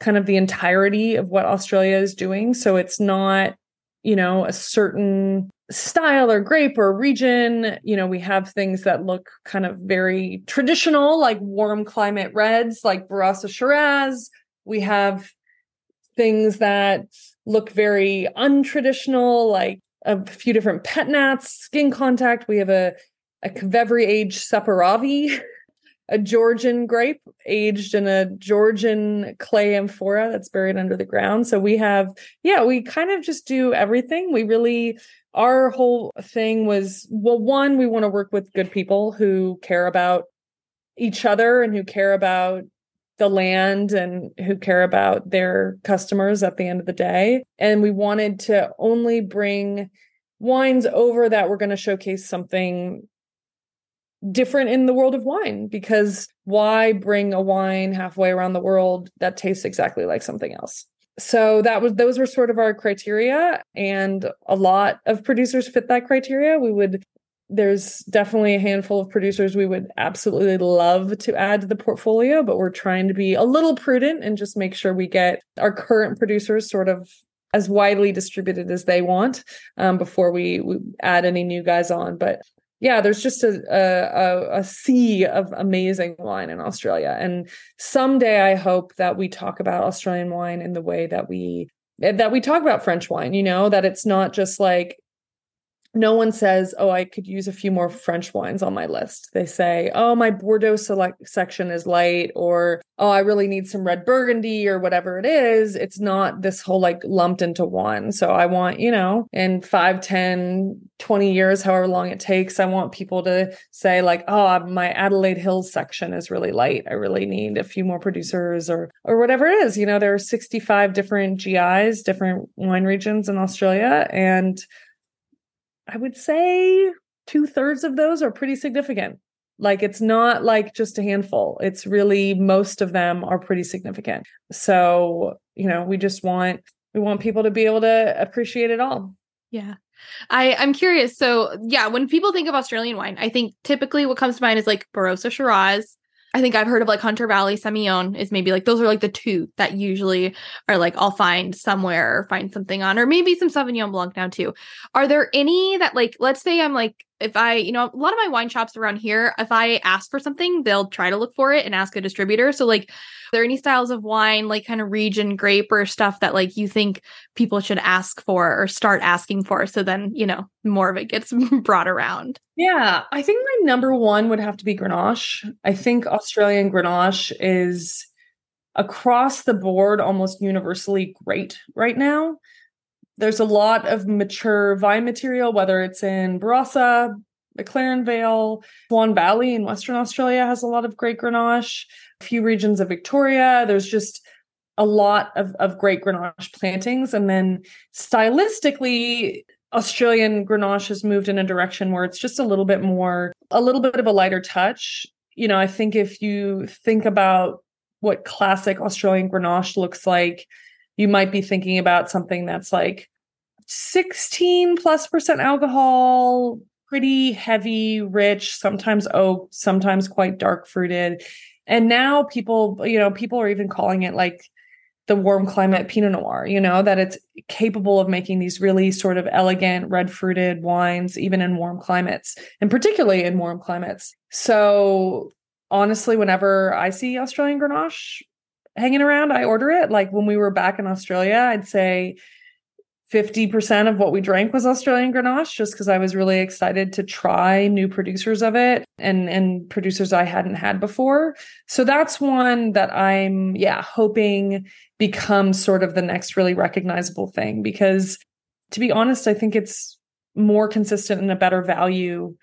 B: kind of the entirety of what Australia is doing. So it's not, you know, a certain style or grape or region. You know, we have things that look kind of very traditional, like warm climate reds, like Barossa Shiraz. We have things that look very untraditional, like a few different pet nats, skin contact. We have a, a Qvevri aged Saperavi, a Georgian grape aged in a Georgian clay amphora that's buried under the ground. So we have, yeah, we kind of just do everything. We really, our whole thing was, well, one, we want to work with good people who care about each other and who care about the land and who care about their customers at the end of the day. And we wanted to only bring wines over that were going to showcase something different in the world of wine because why bring a wine halfway around the world that tastes exactly like something else so that was those were sort of our criteria and a lot of producers fit that criteria we would there's definitely a handful of producers we would absolutely love to add to the portfolio, but we're trying to be a little prudent and just make sure we get our current producers sort of as widely distributed as they want um, before we, we add any new guys on. But yeah, there's just a, a, a sea of amazing wine in Australia, and someday I hope that we talk about Australian wine in the way that we that we talk about French wine. You know, that it's not just like no one says, "Oh, I could use a few more French wines on my list." They say, "Oh, my Bordeaux select section is light," or "Oh, I really need some red Burgundy," or whatever it is. It's not this whole like lumped into one. So I want, you know, in five, ten, twenty years, however long it takes, I want people to say like, "Oh, my Adelaide Hills section is really light. I really need a few more producers or or whatever it is." You know, there are 65 different GIs, different wine regions in Australia and I would say two thirds of those are pretty significant. Like it's not like just a handful. It's really most of them are pretty significant. So, you know, we just want we want people to be able to appreciate it all.
A: Yeah. I I'm curious. So, yeah, when people think of Australian wine, I think typically what comes to mind is like Barossa Shiraz, I think I've heard of like Hunter Valley Semillon is maybe like those are like the two that usually are like I'll find somewhere or find something on, or maybe some Sauvignon Blanc now too. Are there any that like let's say I'm like if I, you know, a lot of my wine shops around here, if I ask for something, they'll try to look for it and ask a distributor. So, like, there any styles of wine, like kind of region grape or stuff that like you think people should ask for or start asking for? So then, you know, more of it gets brought around.
B: Yeah, I think my number one would have to be Grenache. I think Australian Grenache is across the board almost universally great right now. There's a lot of mature vine material, whether it's in Barossa, McLaren Vale, Swan Valley in Western Australia has a lot of great Grenache. A few regions of Victoria, there's just a lot of, of great Grenache plantings. And then stylistically, Australian Grenache has moved in a direction where it's just a little bit more, a little bit of a lighter touch. You know, I think if you think about what classic Australian Grenache looks like, you might be thinking about something that's like 16 plus percent alcohol, pretty heavy, rich, sometimes oak, sometimes quite dark fruited. And now people, you know, people are even calling it like the warm climate Pinot Noir, you know, that it's capable of making these really sort of elegant red fruited wines, even in warm climates, and particularly in warm climates. So honestly, whenever I see Australian Grenache, hanging around, I order it. Like when we were back in Australia, I'd say 50% of what we drank was Australian Grenache just because I was really excited to try new producers of it and and producers I hadn't had before. So that's one that I'm yeah, hoping becomes sort of the next really recognizable thing because to be honest, I think it's more consistent and a better value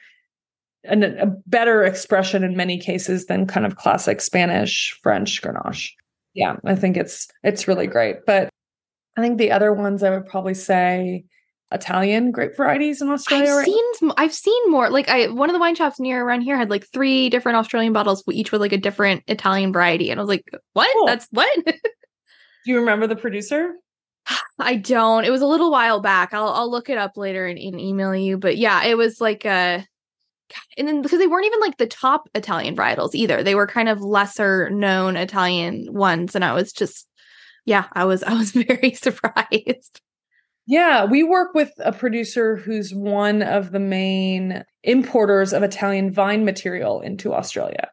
B: and a better expression in many cases than kind of classic Spanish French Grenache yeah, I think it's it's really great. But I think the other ones I would probably say Italian grape varieties in Australia.
A: I've
B: right?
A: seen I've seen more. Like I one of the wine shops near around here had like three different Australian bottles, each with like a different Italian variety, and I was like, "What? Cool. That's what?"
B: Do you remember the producer?
A: I don't. It was a little while back. I'll I'll look it up later and, and email you. But yeah, it was like a and then because they weren't even like the top Italian varietals either. They were kind of lesser known Italian ones. And I was just, yeah, I was, I was very surprised.
B: Yeah, we work with a producer who's one of the main importers of Italian vine material into Australia.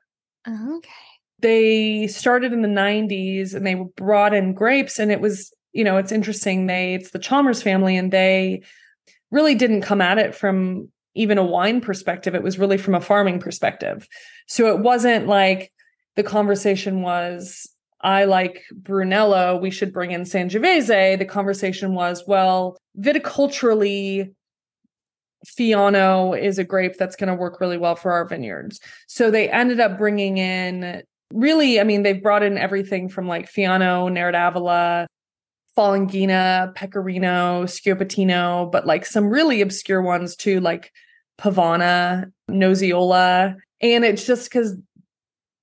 A: Okay.
B: They started in the 90s and they brought in grapes and it was, you know, it's interesting. They it's the Chalmers family and they really didn't come at it from even a wine perspective. It was really from a farming perspective. So it wasn't like the conversation was, I like Brunello, we should bring in Sangiovese. The conversation was, well, viticulturally, Fiano is a grape that's going to work really well for our vineyards. So they ended up bringing in really, I mean, they've brought in everything from like Fiano, Nero d'Avola, Falanghina, Pecorino, Schioppettino, but like some really obscure ones too, like Pavana, Nosiola. And it's just because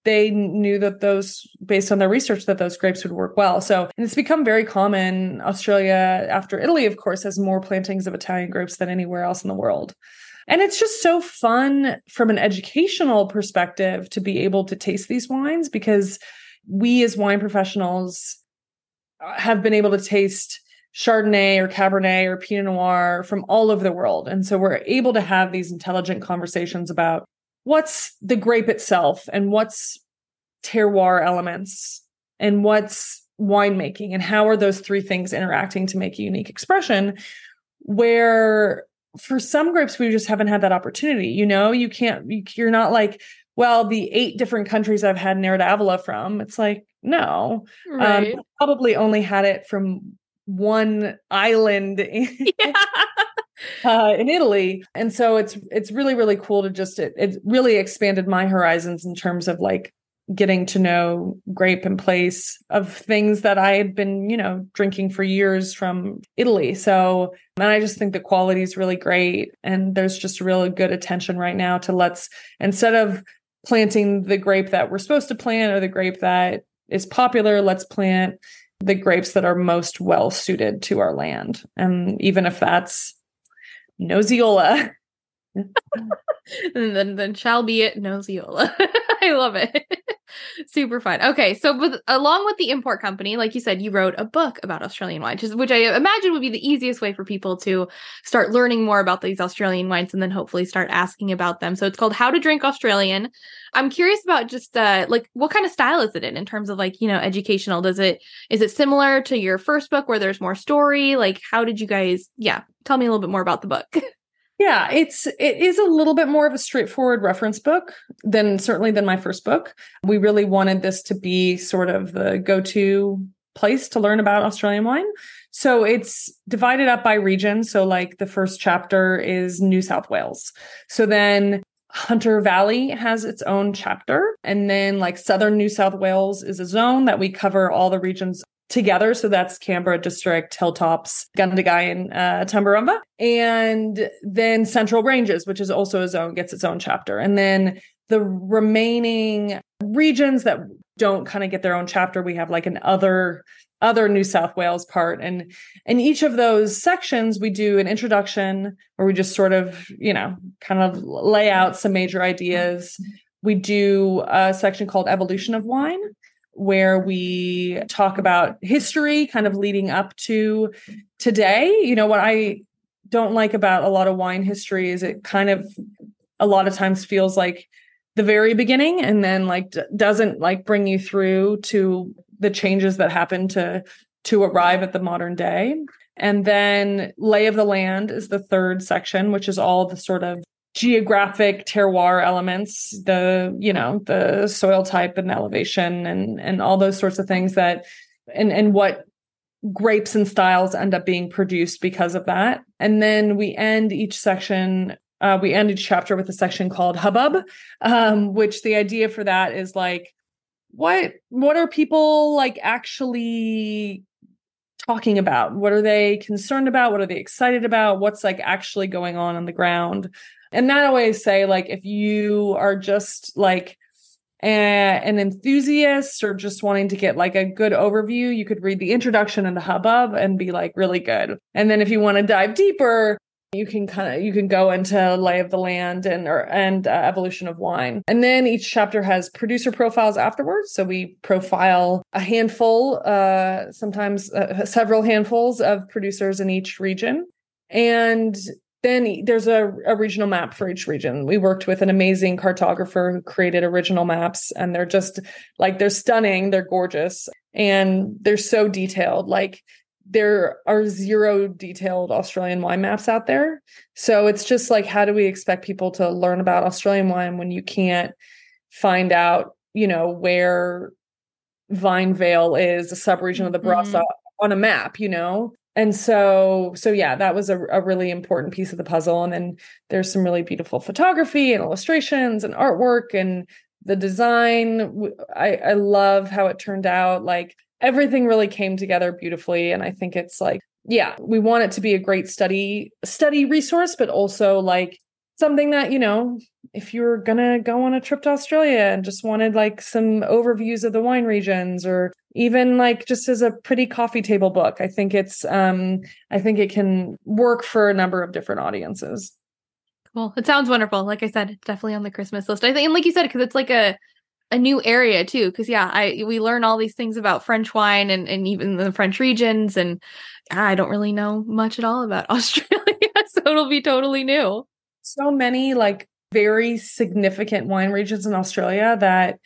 B: they knew that those, based on their research, that those grapes would work well. So and it's become very common. Australia, after Italy, of course, has more plantings of Italian grapes than anywhere else in the world. And it's just so fun from an educational perspective to be able to taste these wines because we as wine professionals uh, have been able to taste Chardonnay or Cabernet or Pinot Noir from all over the world. And so we're able to have these intelligent conversations about what's the grape itself and what's terroir elements and what's winemaking and how are those three things interacting to make a unique expression where for some grapes we just haven't had that opportunity you know you can't you're not like well the eight different countries i've had Nero d'Avola from it's like no um, right. um, probably only had it from one island in, yeah. Uh, in Italy. And so it's it's really really cool to just it, it really expanded my horizons in terms of like getting to know grape and place of things that I had been, you know, drinking for years from Italy. So, and I just think the quality is really great. And there's just really good attention right now to let's, instead of planting the grape that we're supposed to plant or the grape that is popular, let's plant the grapes that are most well suited to our land. And even if that's Nosiola.
A: and then then shall be it Nosiola. I love it. Super fun. Okay, so with along with the import company, like you said, you wrote a book about Australian wines, which, which I imagine would be the easiest way for people to start learning more about these Australian wines and then hopefully start asking about them. So it's called How to Drink Australian. I'm curious about just uh like what kind of style is it in in terms of like, you know, educational? Does it is it similar to your first book where there's more story? Like how did you guys yeah, tell me a little bit more about the book.
B: Yeah, it's it is a little bit more of a straightforward reference book than certainly than my first book. We really wanted this to be sort of the go-to place to learn about Australian wine. So it's divided up by region. So like the first chapter is New South Wales. So then Hunter Valley has its own chapter. And then like Southern New South Wales is a zone that we cover all the regions together. So that's Canberra District, Hilltops, Gundagai, and uh, Tumbarumba. And then Central Ranges, which is also a zone, gets its own chapter. And then the remaining regions that don't kind of get their own chapter, we have like an other other New South Wales part. And in each of those sections, we do an introduction where we just sort of, you know, kind of lay out some major ideas. We do a section called Evolution of Wine, where we talk about history kind of leading up to today. You know, what I don't like about a lot of wine history is it kind of a lot of times feels like the very beginning and then like d- doesn't like bring you through to the changes that happen to to arrive at the modern day. And then lay of the land is the third section, which is all the sort of geographic terroir elements the you know the soil type and elevation and and all those sorts of things that and and what grapes and styles end up being produced because of that. And then we end each section uh, we end each chapter with a section called hubbub um, which the idea for that is like what what are people like actually talking about? What are they concerned about? What are they excited about? What's like actually going on on the ground and not always say like if you are just like a, an enthusiast or just wanting to get like a good overview, you could read the introduction and the hubbub and be like really good. And then if you want to dive deeper, you can kind of you can go into lay of the land and or and uh, evolution of wine. And then each chapter has producer profiles afterwards. So we profile a handful uh sometimes uh, several handfuls of producers in each region. And then there's a, a, regional map for each region. We worked with an amazing cartographer who created original maps, and they're just like they're stunning, they're gorgeous, and they're so detailed. Like there are zero detailed Australian wine maps out there. So it's just like, how do we expect people to learn about Australian wine when you can't find out, you know, where Vine Vale is, a subregion of the Barossa mm-hmm. on a map, you know? And so so yeah that was a, a really important piece of the puzzle. And then there's some really beautiful photography and illustrations and artwork and the design. I i love how it turned out. Like everything really came together beautifully. And i think it's like yeah we want it to be a great study study resource but also like something that you know if you're gonna go on a trip to australia and just wanted like some overviews of the wine regions or even like just as a pretty coffee table book i think it's um i think it can work for a number of different audiences.
A: Cool. It sounds wonderful. Like i said it's definitely on the christmas list. I think and like you said because it's like a a new area too because yeah i we learn all these things about french wine and, and even the french regions and i don't really know much at all about australia so it'll be totally new
B: so many like very significant wine regions in australia that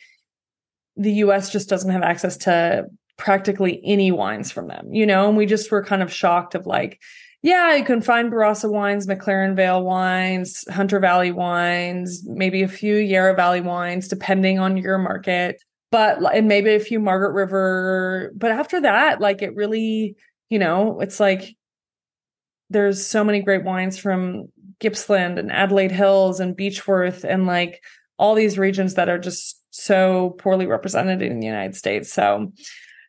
B: the us just doesn't have access to practically any wines from them you know and we just were kind of shocked of like yeah, you can find Barossa wines, McLaren Vale wines, Hunter Valley wines, maybe a few Yarra Valley wines, depending on your market. But and maybe a few Margaret River. But after that, like it really, you know, it's like there's so many great wines from Gippsland and Adelaide Hills and Beechworth and like all these regions that are just so poorly represented in the United States. So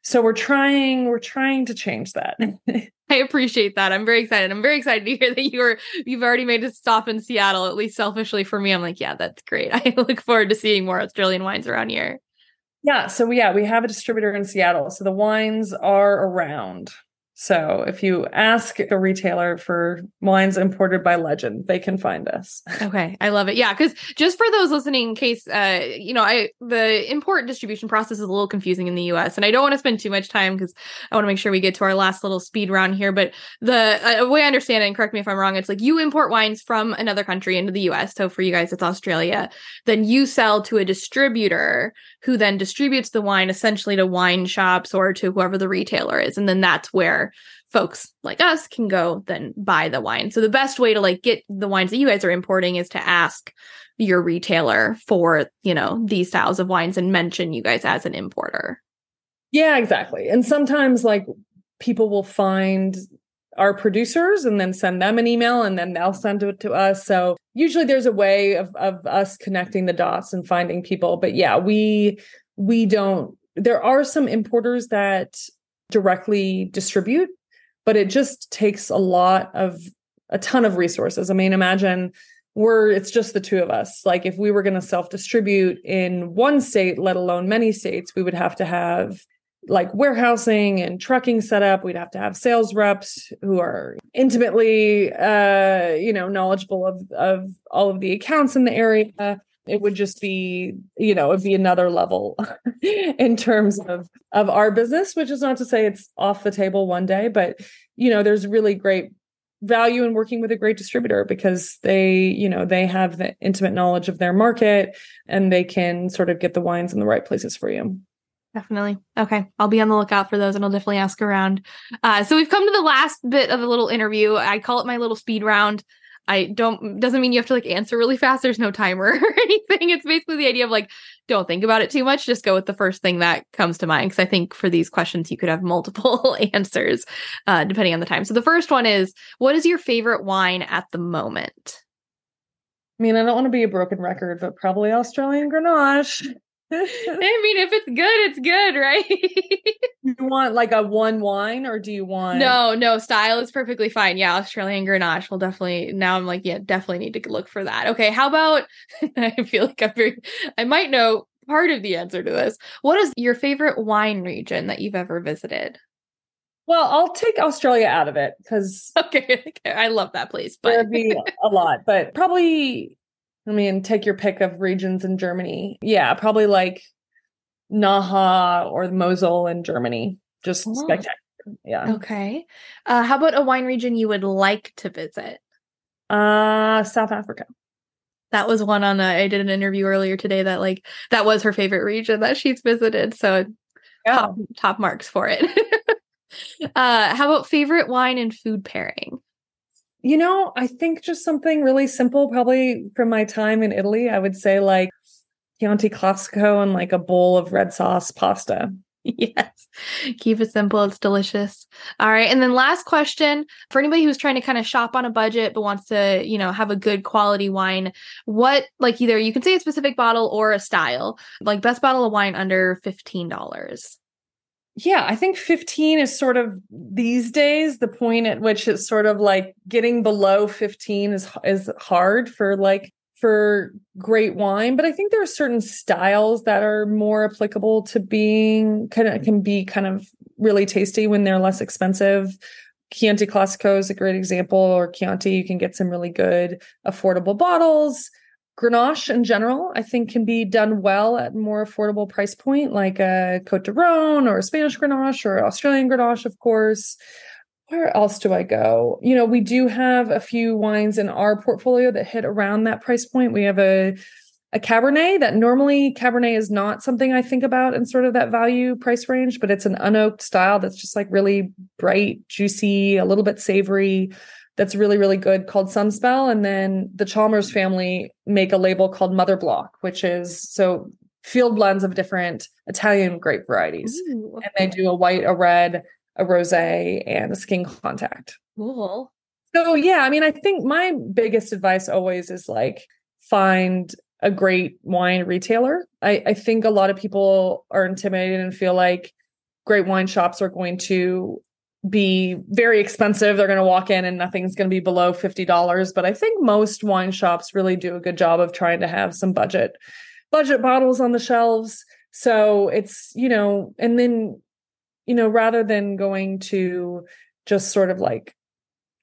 B: so we're trying we're trying to change that.
A: I appreciate that. I'm very excited. I'm very excited to hear that you're you've already made a stop in Seattle. At least selfishly for me, I'm like, yeah, that's great. I look forward to seeing more Australian wines around here.
B: Yeah, so yeah, we have a distributor in Seattle. So the wines are around. So if you ask a retailer for wines imported by Legend, they can find us.
A: Okay, I love it. Yeah, because just for those listening, in case uh, you know, I the import distribution process is a little confusing in the U.S. and I don't want to spend too much time because I want to make sure we get to our last little speed round here. But the uh, way I understand it, and correct me if I'm wrong, it's like you import wines from another country into the U.S. So for you guys, it's Australia. Then you sell to a distributor who then distributes the wine essentially to wine shops or to whoever the retailer is, and then that's where folks like us can go then buy the wine. So the best way to like get the wines that you guys are importing is to ask your retailer for, you know, these styles of wines and mention you guys as an importer.
B: Yeah, exactly. And sometimes like people will find our producers and then send them an email and then they'll send it to us. So usually there's a way of of us connecting the dots and finding people. But yeah, we we don't there are some importers that directly distribute, but it just takes a lot of a ton of resources. I mean, imagine we're it's just the two of us. Like if we were going to self-distribute in one state, let alone many states, we would have to have like warehousing and trucking set up we'd have to have sales reps who are intimately uh you know knowledgeable of of all of the accounts in the area it would just be you know it'd be another level in terms of of our business which is not to say it's off the table one day but you know there's really great value in working with a great distributor because they you know they have the intimate knowledge of their market and they can sort of get the wines in the right places for you
A: Definitely. Okay. I'll be on the lookout for those and I'll definitely ask around. Uh, so we've come to the last bit of the little interview. I call it my little speed round. I don't doesn't mean you have to like answer really fast. There's no timer or anything. It's basically the idea of like don't think about it too much. Just go with the first thing that comes to mind. Because I think for these questions you could have multiple answers uh, depending on the time. So the first one is, what is your favorite wine at the moment?
B: I mean, I don't want to be a broken record, but probably Australian Grenache.
A: I mean, if it's good, it's good, right?
B: you want like a one wine or do you want
A: No, no, style is perfectly fine. Yeah, Australian Grenache will definitely now I'm like, yeah, definitely need to look for that. Okay, how about I feel like I'm very I might know part of the answer to this. What is your favorite wine region that you've ever visited?
B: Well, I'll take Australia out of it because
A: okay, okay, I love that place, but
B: there'd be a lot. But probably I mean, take your pick of regions in Germany. Yeah, probably like Nahe or Mosel in Germany. Just oh. spectacular. Yeah.
A: Okay. Uh, how about a wine region you would like to visit?
B: Uh, South Africa.
A: That was one on. A, I did an interview earlier today that like that was her favorite region that she's visited. So yeah. top top marks for it. uh, how about favorite wine and food pairing?
B: You know, I think just something really simple, probably from my time in Italy. I would say like Chianti Classico and like a bowl of red sauce pasta.
A: Yes. Keep it simple. It's delicious. All right. And then last question for anybody who's trying to kind of shop on a budget but wants to, you know, have a good quality wine, what like either you can say a specific bottle or a style, like best bottle of wine under $15
B: yeah, I think 15 is sort of these days the point at which it's sort of like getting below 15 is is hard for like for great wine, but I think there are certain styles that are more applicable to being kind of can be kind of really tasty when they're less expensive. Chianti Classico is a great example, or Chianti, you can get some really good affordable bottles. Grenache in general, I think, can be done well at more affordable price point, like a Cote de Rhone or a Spanish Grenache or Australian Grenache, of course. Where else do I go? You know, we do have a few wines in our portfolio that hit around that price point. We have a a Cabernet that normally Cabernet is not something I think about in sort of that value price range, but it's an unoaked style that's just like really bright, juicy, a little bit savory that's really, really good called Sunspell. And then the Chalmers family make a label called Mother Block, which is so field blends of different Italian grape varieties. Ooh. And they do a white, a red, a rosé, and a skin contact.
A: Cool.
B: So yeah, I mean, I think my biggest advice always is like find a great wine retailer. I, I think a lot of people are intimidated and feel like great wine shops are going to be very expensive. They're going to walk in and nothing's going to be below $50. But I think most wine shops really do a good job of trying to have some budget budget bottles on the shelves. So it's, you know, and then, you know, rather than going to just sort of like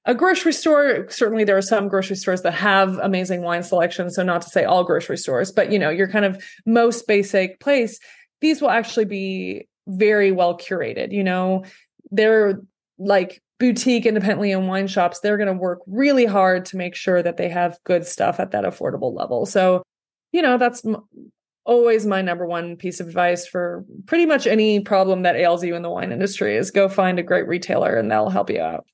B: a grocery store certainly there are some grocery stores that have amazing wine selection so not to say all grocery stores but you know your kind of most basic place these will actually be very well curated you know they're like boutique independently owned wine shops they're going to work really hard to make sure that they have good stuff at that affordable level. So you know that's m- always my number one piece of advice for pretty much any problem that ails you in the wine industry is go find a great retailer and they'll help you out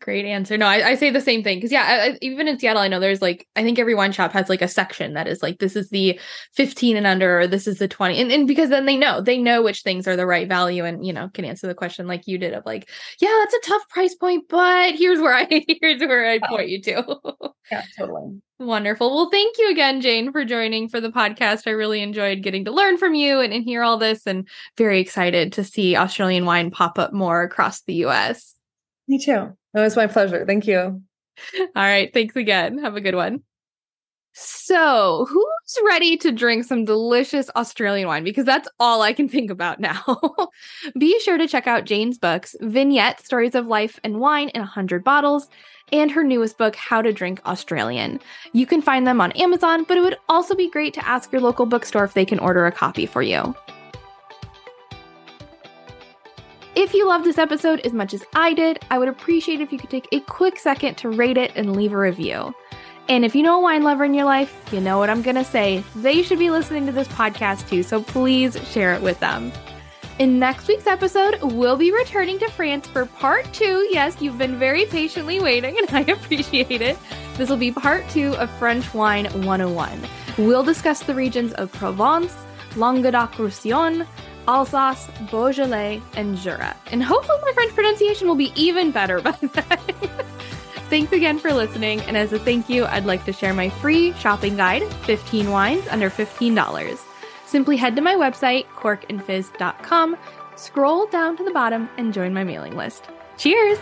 A: Great answer. No, I, I say the same thing because yeah, I, even in Seattle, I know there's like I think every wine shop has like a section that is like this is the 15 and under, or this is the 20, and and because then they know they know which things are the right value, and you know can answer the question like you did of like yeah, that's a tough price point, but here's where I here's where I point you to.
B: yeah, totally.
A: Wonderful. Well, thank you again, Jane, for joining for the podcast. I really enjoyed getting to learn from you and, and hear all this, and very excited to see Australian wine pop up more across the U.S.
B: Me too. It was my pleasure. Thank you.
A: All right. Thanks again. Have a good one. So, who's ready to drink some delicious Australian wine? Because that's all I can think about now. Be sure to check out Jane's books, Vignette Stories of Life and Wine in 100 Bottles, and her newest book, How to Drink Australian. You can find them on Amazon, but it would also be great to ask your local bookstore if they can order a copy for you. If you loved this episode as much as I did, I would appreciate if you could take a quick second to rate it and leave a review. And if you know a wine lover in your life, you know what I'm going to say. They should be listening to this podcast too, so please share it with them. In next week's episode, we'll be returning to France for part two. Yes, you've been very patiently waiting, and I appreciate it. This will be part two of French Wine 101. We'll discuss the regions of Provence, Languedoc Roussillon, Alsace, Beaujolais, and Jura. And hopefully my French pronunciation will be even better by then. Thanks again for listening, and as a thank you, I'd like to share my free shopping guide, 15 Wines Under $15. Simply head to my website, corkandfizz.com, scroll down to the bottom, and join my mailing list. Cheers!